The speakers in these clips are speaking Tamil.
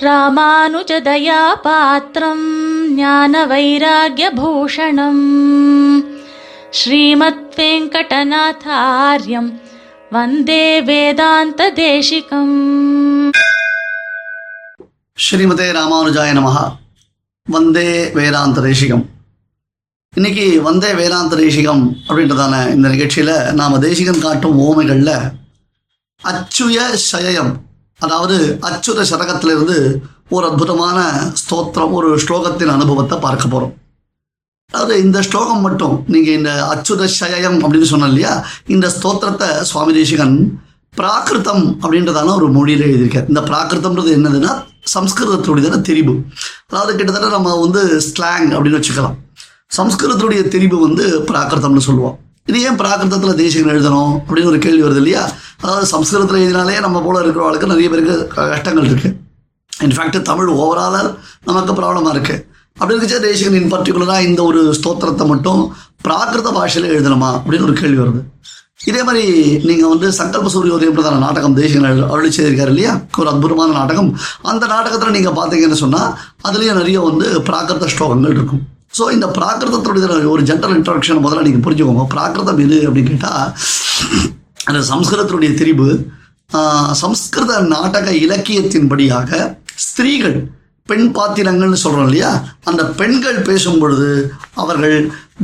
ராமானுஜதயாபாத்திரம் ஞான வைராகியபூஷணம் ஸ்ரீமத் வெங்கடநாதாரியம் வந்தே வேதாந்த தேசிகம் ஸ்ரீமதே ராமானுஜாய நமகா வந்தே வேதாந்த தேசிகம் இன்னைக்கு வந்தே வேதாந்த தேசிகம் அப்படின்றதான இந்த நிகழ்ச்சியில் நாம் தேசிகம் காட்டும் ஓமைகளில் அச்சுய சயம் அதாவது அச்சுத சதகத்திலிருந்து ஒரு அற்புதமான ஸ்தோத்திரம் ஒரு ஸ்லோகத்தின் அனுபவத்தை பார்க்க போகிறோம் அதாவது இந்த ஸ்லோகம் மட்டும் நீங்கள் இந்த அச்சுத சயம் அப்படின்னு சொன்னோம் இல்லையா? இந்த ஸ்தோத்திரத்தை சுவாமி தேசிகன் பிராகிருதம் அப்படின்றதான ஒரு மொழியில் எழுதியிருக்கார். இந்த பிராகிருதம்ன்றது என்னதுன்னா சம்ஸ்கிருதத்துடையதான தெரிவு. அதாவது கிட்டத்தட்ட நம்ம வந்து ஸ்லாங் அப்படின்னு வச்சுக்கலாம். சம்ஸ்கிருதத்துடைய தெரிவு வந்து பிராகிருதம்னு சொல்லுவோம். இது ஏன் பிராகிருதத்தில் தேசிகன் எழுதணும் அப்படின்னு ஒரு கேள்வி வருது இல்லையா? அதாவது சம்ஸ்கிருதத்தில் எழுதினாலே நம்ம போல இருக்கிறவங்களுக்கு நிறைய பேருக்கு கஷ்டங்கள் இருக்குது இன்ஃபேக்ட் தமிழ் ஓவராலாக நமக்கு ப்ராப்ளமாக இருக்குது அப்படி இருந்துச்சு தேசிகன் இன் பர்டிகுலராக இந்த ஒரு ஸ்தோத்திரத்தை மட்டும் பிராகிருத பாஷையில் எழுதணுமா அப்படின்னு ஒரு கேள்வி வருது. இதே மாதிரி நீங்கள் வந்து சங்கல்ப சூரியோதயம் பிரதான நாடகம் தேசிகன் எழு- அருளி செய்திருக்காரு இல்லையா? ஒரு அற்புதமான நாடகம். அந்த நாடகத்தில் நீங்கள் பார்த்தீங்கன்னு சொன்னால் அதுலேயும் நிறைய வந்து பிராகிருத ஸ்லோகங்கள் இருக்கும். ஸோ இந்த பிராகிருதத்துடைய ஒரு ஜென்ரல் இன்ட்ரடக்ஷன் முதல்ல நீங்கள் புரிஞ்சுக்கோங்க. பிராகிருதம் எது அப்படின்னு கேட்டால் அந்த சம்ஸ்கிருதத்துடைய திரிபு சம்ஸ்கிருத நாடக இலக்கியத்தின்படியாக ஸ்திரீகள் பெண் பாத்திரங்கள்னு சொல்கிறோம் இல்லையா? அந்த பெண்கள் பேசும் பொழுது அவர்கள்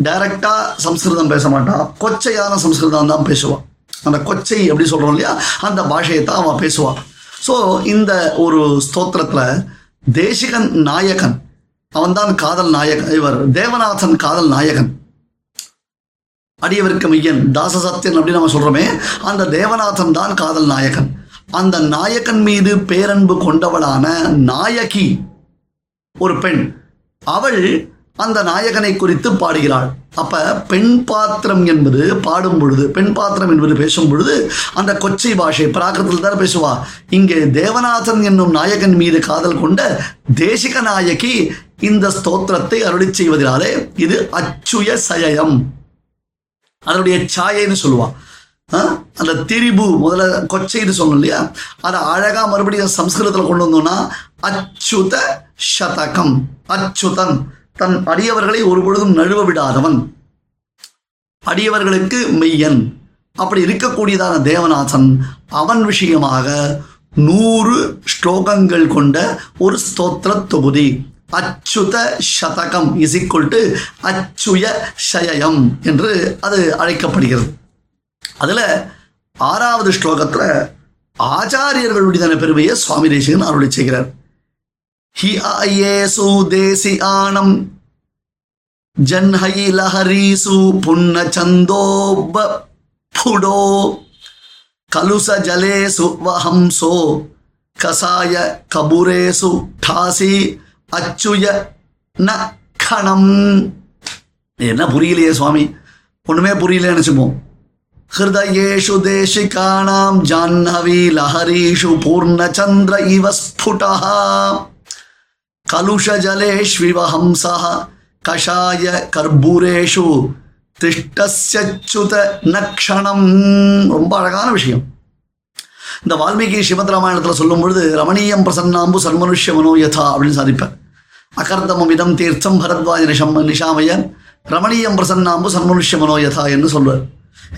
டைரக்டாக சம்ஸ்கிருதம் பேச மாட்டான் கொச்சையான சம்ஸ்கிருதம் தான் பேசுவான் அந்த கொச்சை அப்படி சொல்கிறோம் இல்லையா? அந்த பாஷையை தான் அவன் பேசுவான் ஸோ இந்த ஒரு ஸ்தோத்திரத்தில் தேசிகன் நாயகன் அவன்தான் காதல் நாயகன். இவர் தேவநாதன் காதல் நாயகன். அடியவருக்கு மையன் தாசசத்தியன் அப்படின்னு நம்ம சொல்றோமே அந்த தேவநாதன் தான் காதல் நாயகன். அந்த நாயகன் மீது பேரன்பு கொண்டவளான நாயகி ஒரு பெண். அவள் அந்த நாயகனை குறித்து பாடுகிறாள். அப்ப பெண் பாத்திரம் என்பது பாடும் பொழுது பெண் பாத்திரம் என்பது பேசும் பொழுது அந்த கொச்சை பாஷை பிராகிருத்தில் தான் பேசுவா. இங்கே தேவநாதன் என்னும் நாயகன் மீது காதல் கொண்ட தேசிக நாயகி இந்த ஸ்தோத்திரத்தை அருளி செய்வதினாலே இது அச்சுய சயம் அதனுடைய சாயைன்னு சொல்லுவா. ஆ? அந்த திரிபு முதல்ல கொச்சைன்னு சொன்னோம் இல்லையா? அதை அழகா மறுபடியும் சம்ஸ்கிருதத்தில் கொண்டு வந்தோம்னா அச்சுத சதகம் அச்சுதன். தன் அடியவர்களை ஒரு பொழுதும் நழுவ விடாதவன் அடியவர்களுக்கு மெய்யன். அப்படி இருக்கக்கூடியதான தேவநாசன் அவன் விஷயமாக நூறு ஸ்லோகங்கள் கொண்ட ஒரு ஸ்தோத்திர தொகுதி Achyuta Shatakam is equal to அச்சுய சயம் என்று அது அழைக்கப்படுகிறது. அதில் ஆறாவது ஸ்லோகத்தில் ஆச்சாரியர்களுடையதான பெருமையை சுவாமி தேசிகன் அருளை செய்கிறார். ஹி ஆயேசு தேசி ஆனம் ஜன்ஹை லஹரீசு புன்ன சந்தோப புடோ கலுச ஜலேசு வஹம்சோ கசாய கபுரேசு டாசி அச்சுய ந கணம் என்ன புரியலையே சுவாமி ஒண்ணுமே புரியல நினைச்சுப்போம் ஹிருதயேஷு தேசிகானாம் ஜாஹ்னவி லஹரீஷு பூர்ணச்சந்திர இவ ஸ்புடः கலுஷஜலேஷ்விவ ஹம்சः கஷாய கர்பூரேஷு திஷ்டஸ்யச்சுத நக்ஷணம் ரொம்ப அழகான விஷயம். இந்த வால்மீகி ஸ்ரீமத் ராமாயணத்தில் சொல்லும் பொழுது ரமணீயம் பிரசன்னாம்பு சன்மனுஷ்ய மனோயதா அப்படின்னு சாதிப்பார். அகர்தமம் இதம் தீர்த்தம் பரத்வாஜ நிஷம் நிஷாமய ரமணீயம் பிரசன்னாம்பு சன்மனுஷ்ய மனோயதா என்று சொல்வார்.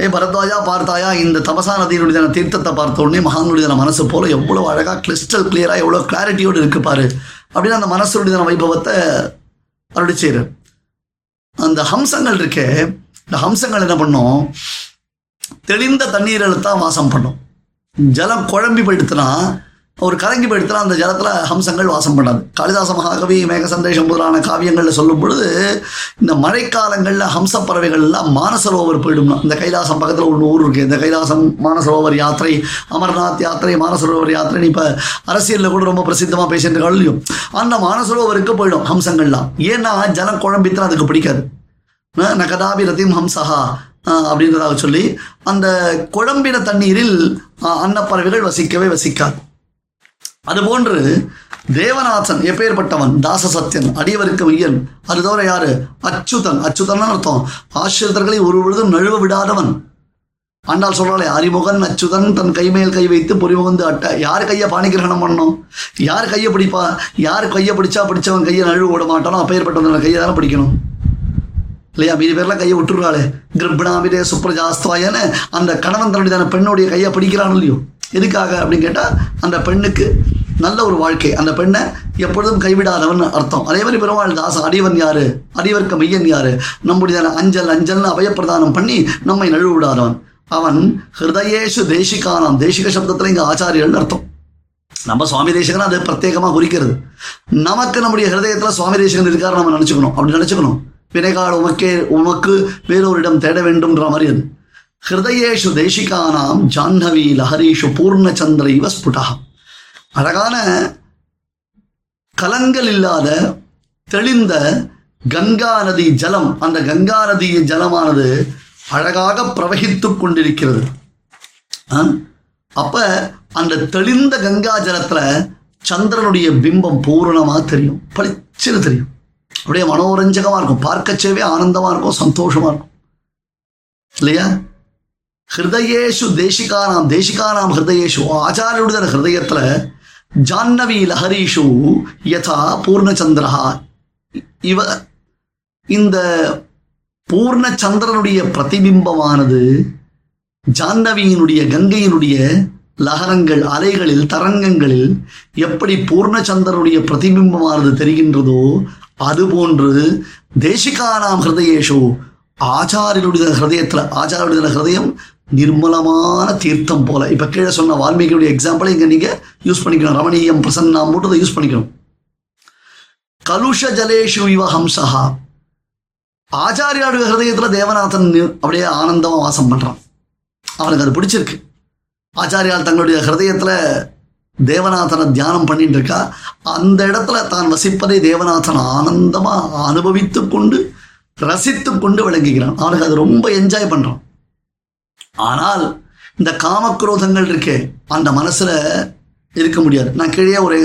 ஏ பரத்வாஜா பார்த்தாயா இந்த தமசா நதியினுடைய தீர்த்தத்தை பார்த்த உடனே மகானுடைய மனசு போல எவ்வளோ அழகாக கிறிஸ்டல் கிளியராக எவ்வளோ கிளாரிட்டியோடு இருக்கு பாரு. அப்படின்னு அந்த மனசுடைய வைபவத்தை அருளி செய்கிறார் அந்த ஹம்சங்கள் இருக்கே இந்த ஹம்சங்கள் என்ன பண்ணும்? தெளிந்த தண்ணீரில் தான் வாசம் பண்ணும். ஜலம் குழம்பி போயிடுத்துனா ஒரு கலங்கி போயிடுத்துனா அந்த ஜலத்தில் ஹம்சங்கள் வாசம் பண்ணாது. காளிதாச மகாகவி மேக சந்தேஷம் முதலான காவியங்களில் சொல்லும் பொழுது இந்த மழைக்காலங்களில் ஹம்ச பறவைகள்லாம் மானசரோவர் போயிடும்னா இந்த கைலாசம் பக்கத்தில் ஒரு ஊர் இருக்குது இந்த கைலாசம் மானசரோவர் யாத்திரை அமர்நாத் யாத்திரை மானசரோவர் யாத்திரைன்னு இப்போ அரசியலில் கூட ரொம்ப பிரசித்தமாக பேசிட்டு இல்லையும் அந்த மானசரோவருக்கு போயிடும் ஹம்சங்கள்லாம். ஏன்னா ஜலம் குழம்பித்தான் அதுக்கு பிடிக்காது. ந- கதாபி ரதிம் ஹம்சஹா அப்படின்றதாக சொல்லி அந்த குழம்பின தண்ணீரில் அன்னப்பறவைகள் வசிக்கவே வசிக்காது. அதுபோன்று தேவநாதன் எப்பேற்பட்டவன்? தாச சத்தியன் அடியவருக்கு மையன் அது தவிர யாரு? அச்சுதன். அச்சுதன் அர்த்தம். ஆசிரியர்களை ஒரு பொழுதும் நழுவ விடாதவன். ஆண்டால் சொல்றாளே அறிமுகன் அச்சுதன் தன் கைமேல் கை வைத்து பொறிமுகந்து அட்ட. யார் கையை பாணிகிரகணம் பண்ணணும் யார் கையை பிடிப்பா? யார் கையை பிடிச்சா பிடிச்சவன் கையை நழுவு விட மாட்டானோ? அப்பேற்பட்டவன் கையை தானே பிடிக்கணும். இல்லையா? மீதி பேர்லாம் கையை விட்டுருவாளே கிருப்ணாமிதே சுப்ரஜாஸ்துவாயன்னு அந்த கணவன் தன்னுடைய பெண்ணுடைய கையை பிடிக்கிறான் இல்லையோ? எதுக்காக அப்படின்னு கேட்டால் அந்த பெண்ணுக்கு நல்ல ஒரு வாழ்க்கை. அந்த பெண்ணை எப்பொழுதும் கைவிடாதவன் அர்த்தம். அதே மாதிரி பெருமாள் தாசன் அடிவன் யாரு? அடிவர்க்க மையன் யாரு? நம்முடைய அஞ்சல் அஞ்சல்னு அபயப்பிரதானம் பண்ணி நம்மை நழுவிடாதவன் அவன் ஹிருதயேஷு தேசிகானாம் தேசிக சப்தத்தில் இங்கே ஆச்சாரியர்கள் அர்த்தம். நம்ம சுவாமி தேசகன் அது பிரத்யேகமாக குறிக்கிறது. நமக்கு நம்முடைய ஹிருதயத்தில் சுவாமி தேசகன் இருக்காரு நம்ம நினச்சிக்கணும். அப்படி நினச்சிக்கணும். வினைகால் உமக்கே உமக்கு வேறொரு இடம் தேட வேண்டும்ன்ற மாதிரி அது. ஹிருதயேஷு தேசிகானாம் ஜாஹ்னவி லஹரீஷு பூர்ணச்சந்திர இவ ஸ்புடா. அழகான கலங்கள் இல்லாத தெளிந்த கங்கா நதி ஜலம் அந்த கங்கா நதி ஜலமானது அழகாக பிரவகித்து கொண்டிருக்கிறது. ஆ? அப்ப அந்த தெளிந்த கங்கா ஜலத்துல சந்திரனுடைய பிம்பம் பூரணமாக தெரியும் பளிச்சுன்னு தெரியும். அப்படியே மனோரஞ்சகமாக இருக்கும் பார்க்கச்சேவே ஆனந்தமாக இருக்கும் சந்தோஷமாக இருக்கும். இல்லையா? ஹிருதயேஷு தேசிகானாம் தேசிகானாம் ஹிருதயேஷு. ஆச்சாரியுடைய ஹிருதயத்துல ஜான்னவி லஹரீஷு யதா பூர்ணச்சந்திரஹா. இவ இந்த பூர்ணச்சந்திரனுடைய பிரதிபிம்பமானது ஜான்னவியினுடைய கங்கையினுடைய லகரங்கள் அலைகளில் தரங்கங்களில் எப்படி பூர்ணச்சந்திரனுடைய பிரதிபிம்பமானது தெரிகின்றதோ அதுபோன்று தேசிகானாம் ஹிருதயேஷு ஆச்சாரியனுடைய ஹிருதயத்தில் ஆச்சாரியனுடைய ஹிருதயம் நிர்மலமான தீர்த்தம் போல. இப்போ கீழே சொன்ன வால்மீகியுடைய எக்ஸாம்பிளை இங்கே நீங்கள் யூஸ் பண்ணிக்கணும். ரமணீயம் பிரசன்னா மட்டும் அதை யூஸ் பண்ணிக்கணும். கலுஷ ஜலேஷு இவ ஹம்சஹா. ஆச்சாரியாருடைய ஹிருதயத்தில் தேவநாதன் அப்படியே ஆனந்தமாக வாசம் பண்ணுறான் அவனுக்கு அது பிடிச்சிருக்கு. ஆச்சாரியால் தங்களுடைய ஹிருதயத்தில் தேவநாதனை தியானம் பண்ணிட்டு இருக்கா. அந்த இடத்துல தான் வசிப்பதை தேவநாதன் ஆனந்தமாக அனுபவித்து கொண்டு ரசித்து கொண்டு விளங்குகிறான். அவனுக்கு அது ரொம்ப என்ஜாய் பண்ணுறான் ஆனால் இந்த காமக்ரோதங்கள் இருக்கு அந்த மனசில் இருக்க முடியாது. நான் கீழே ஒரு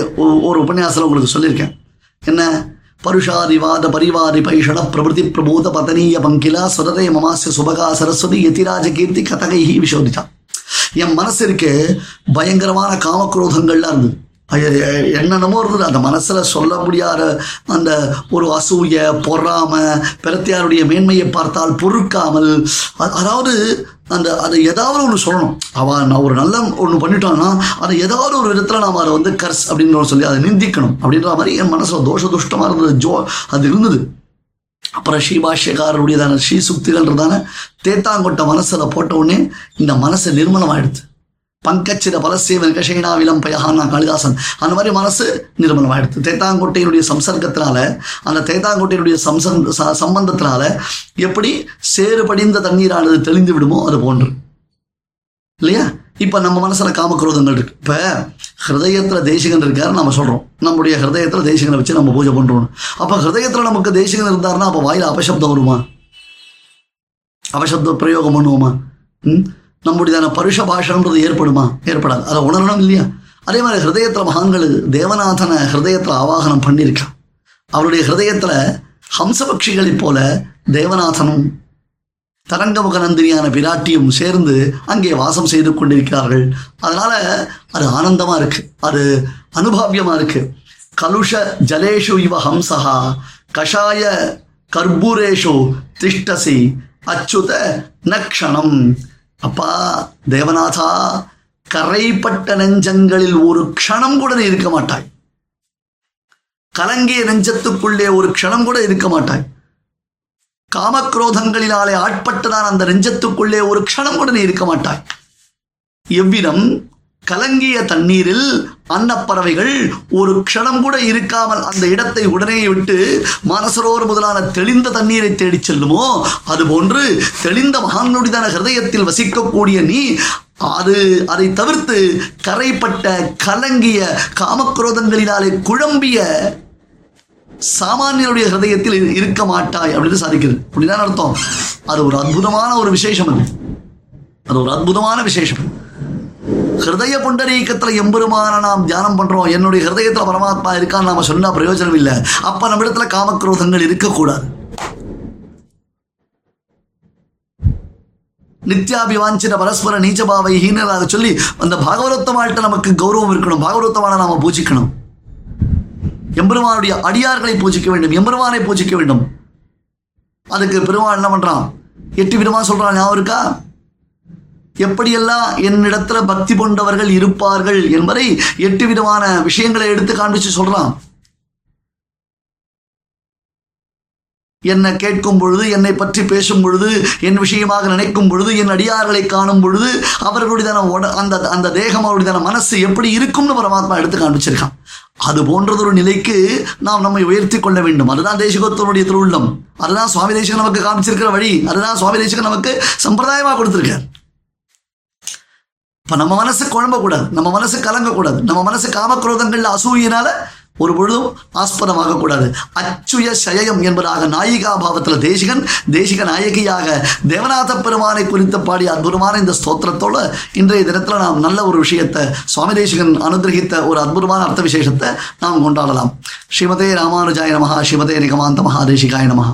ஒரு உபன்யாசத்தில் உங்களுக்கு சொல்லியிருக்கேன். என்ன? பருஷாதிவாத பரிவாரி பைஷண பிரபுதி பிரபோத பதனீய பங்கிலா சுரதய மமாசிய சுபகா சரஸ்வதி யதிராஜ கீர்த்தி கதகைஹி விசோதிச்சான் என் மனசு இருக்கு பயங்கரமான காமக்ரோதங்கள்லாம் இருந்தது. என்னென்னமோ இருந்தது. அந்த மனசில் சொல்ல முடியாத அந்த ஒரு அசூய பொறாம பிரத்தியாருடைய மேன்மையை பார்த்தால் பொறுக்காமல் அதாவது அந்த அதை ஏதாவது ஒன்று சொல்லணும். அவன் நான் ஒரு நல்ல ஒன்று பண்ணிட்டான்னா அதை ஏதாவது ஒரு விதத்தில் நாம் அதை வந்து கர்ஸ் அப்படின்னு சொல்லி அதை நிந்திக்கணும். அப்படின்ற மாதிரி என் மனசில் தோஷ துஷ்டமாக இருந்தது. ஜோ அது இருந்தது. அப்புறம் ஸ்ரீபாஷ்யக்காரருடையதான ஸ்ரீ சுக்திகள்ன்றதான தேத்தாங்கொட்ட மனசில் போட்ட உடனே இந்த மனசு நிர்மலமாயிடுது. பங்கச்சித பலசிய வெங்கஷேனா விளம்பயான்னா காளிதாசன். அந்த மாதிரி மனசு நிர்மலமாயிடுது தேத்தாங்கோட்டையினுடைய சம்சர்க்கத்தினால அந்த தேத்தாங்கோட்டையினுடைய சம்சம் ச- சம்பந்தத்தினால எப்படி சேறுபடிந்த தண்ணீரானது தெளிந்து விடுமோ அது போன்று. இல்லையா? இப்போ நம்ம மனசில் காமக்ரோதங்கள் இருக்கு. இப்போ ஹிருதயத்தில் தேசிகன் இருக்காரு நம்ம சொல்கிறோம் நம்முடைய ஹிருதயத்தில் தேசிகனை வச்சு நம்ம பூஜை பண்ணுறோம் அப்போ ஹிருதயத்தில் நமக்கு தேசிகன் இருந்தாருன்னா அப்போ வாயில் அபசப்தம் வருமா? அபசப்த பிரயோகம் பண்ணுவோமா? ம்? நம்முடையதான பருஷ பாஷன்றது ஏற்படுமா? ஏற்படாது. அதை உணரணும் இல்லையா? அதே மாதிரி ஹிருதயத்தில் மகான்கள் தேவநாதனை ஹிருதயத்தில் ஆவாகனம் பண்ணியிருக்கான் அவருடைய ஹிருதயத்தில் ஹம்சபக்ஷிகளைப் போல தேவநாதனும் தரங்கமுக நந்தினியான பிராட்டியும் சேர்ந்து அங்கே வாசம் செய்து கொண்டிருக்கிறார்கள். அதனால அது ஆனந்தமா இருக்கு. அது அனுபவியமா இருக்கு. கலுஷ ஜலேஷு இவ ஹம்சஹா கஷாய கர்பூரேஷு திஷ்டசி அச்சுத நக்ஷணம். அப்பா தேவநாதா கரைப்பட்ட நெஞ்சங்களில் ஒரு க்ஷணம் கூட நீ இருக்க மாட்டாய். கலங்கிய நெஞ்சத்துக்குள்ளே ஒரு க்ஷணம் கூட இருக்க மாட்டாய். காமக்ரோதங்களினாலே ஆட்பட்டதான் அந்த நெஞ்சத்துக்குள்ளே ஒரு க்ஷணம் கூட நீ இருக்க மாட்டாய். எவ்விதம் கலங்கிய தண்ணீரில் அன்னப்பறவைகள் ஒரு க்ஷணம் கூட இருக்காமல் அந்த இடத்தை உடனே விட்டு மனசரோர் முதலான தெளிந்த தண்ணீரை தேடிச் செல்லுமோ? அதுபோன்று தெளிந்த மகானுடிதான ஹிருதயத்தில் வசிக்கக்கூடிய நீ அது அதை தவிர்த்து கரைப்பட்ட கலங்கிய காமக்ரோதங்களினாலே குழம்பிய சாமானியனுடைய ஹிருதயத்தில் இருக்க மாட்டாய் அப்படின்னு சாதிக்கிறது அப்படிதான் அர்த்தம்? அது ஒரு அற்புதமான ஒரு விசேஷம் அது. அது ஒரு அற்புதமான விசேஷம். ஹிருதய புண்டரீக்கத்தில் எம்பெருமான நாம் தியானம் பண்றோம். என்னுடைய ஹிருதயத்தில் பரமாத்மா இருக்கான்னு நாம சொன்னா பிரயோஜனம் இல்லை. அப்ப நம்ம இடத்துல காமக்ரோதங்கள் இருக்கக்கூடாது. நித்யாபிவாஞ்சின பரஸ்பர நீச்சபாவை ஹீனராக சொல்லி அந்த பாகவதத்தமாள்கிட்ட நமக்கு கௌரவம் இருக்கணும். பாகவரத்தமான நாம பூஜிக்கணும். எம்பெருமானுடைய அடியார்களை பூஜிக்க வேண்டும். எம்பெருமானை பூஜிக்க வேண்டும். அதுக்கு பெருமாள் என்ன பண்றான்? எட்டு விதமா சொல்றான் ஞாபகம் இருக்கா? எப்படியெல்லாம் என்னிடத்துல பக்தி கொண்டவர்கள் இருப்பார்கள் என்பதை எட்டு விதமான விஷயங்களை எடுத்து காண்பிச்சு சொல்றான். என்னை கேட்கும் பொழுது என்னை பற்றி பேசும் பொழுது என் விஷயமாக நினைக்கும் பொழுது என் அடியார்களை காணும் பொழுது அவர்களுடையதான உட அந்த அந்த தேகம் அவருடையதான மனசு எப்படி இருக்கும்னு பரமாத்மா எடுத்து காண்பிச்சிருக்கான். அது போன்றதொரு நிலைக்கு நாம் நம்மை உயர்த்தி கொள்ள வேண்டும். அதுதான் தேசிகோத்தருடைய திருவுள்ளம். அதுதான் சுவாமி தேசிகன் நமக்கு காமிச்சிருக்கிற வழி. அதுதான் சுவாமி தேசிகன் நமக்கு சம்பிரதாயமாக கொடுத்துருக்கார். இப்போ நம்ம மனசு குழம்பக்கூடாது. நம்ம மனசு கலங்கக்கூடாது. நம்ம மனசு காமக்ரோதங்கள் அசூயினால ஒரு பொழுதும் ஆஸ்பதமாக கூடாது அச்சுய சயம் என்பதாக நாயிகா பாவத்தில் தேசிகன் தேசிக நாயகியாக தேவநாத பெருமானை குறித்து பாடிய அற்புதமான இந்த ஸ்தோத்திரத்தோட இன்றைய தினத்தில் நாம் நல்ல ஒரு விஷயத்தை சுவாமி தேசிகன் அனுகிரகித்த ஒரு அற்புதமான அர்த்த விசேஷத்தை நாம் கொண்டாடலாம். ஸ்ரீமதே ராமானுஜாய நமஹா ஸ்ரீமதே நிகமாந்த மகாதேசிகாய நமஹா.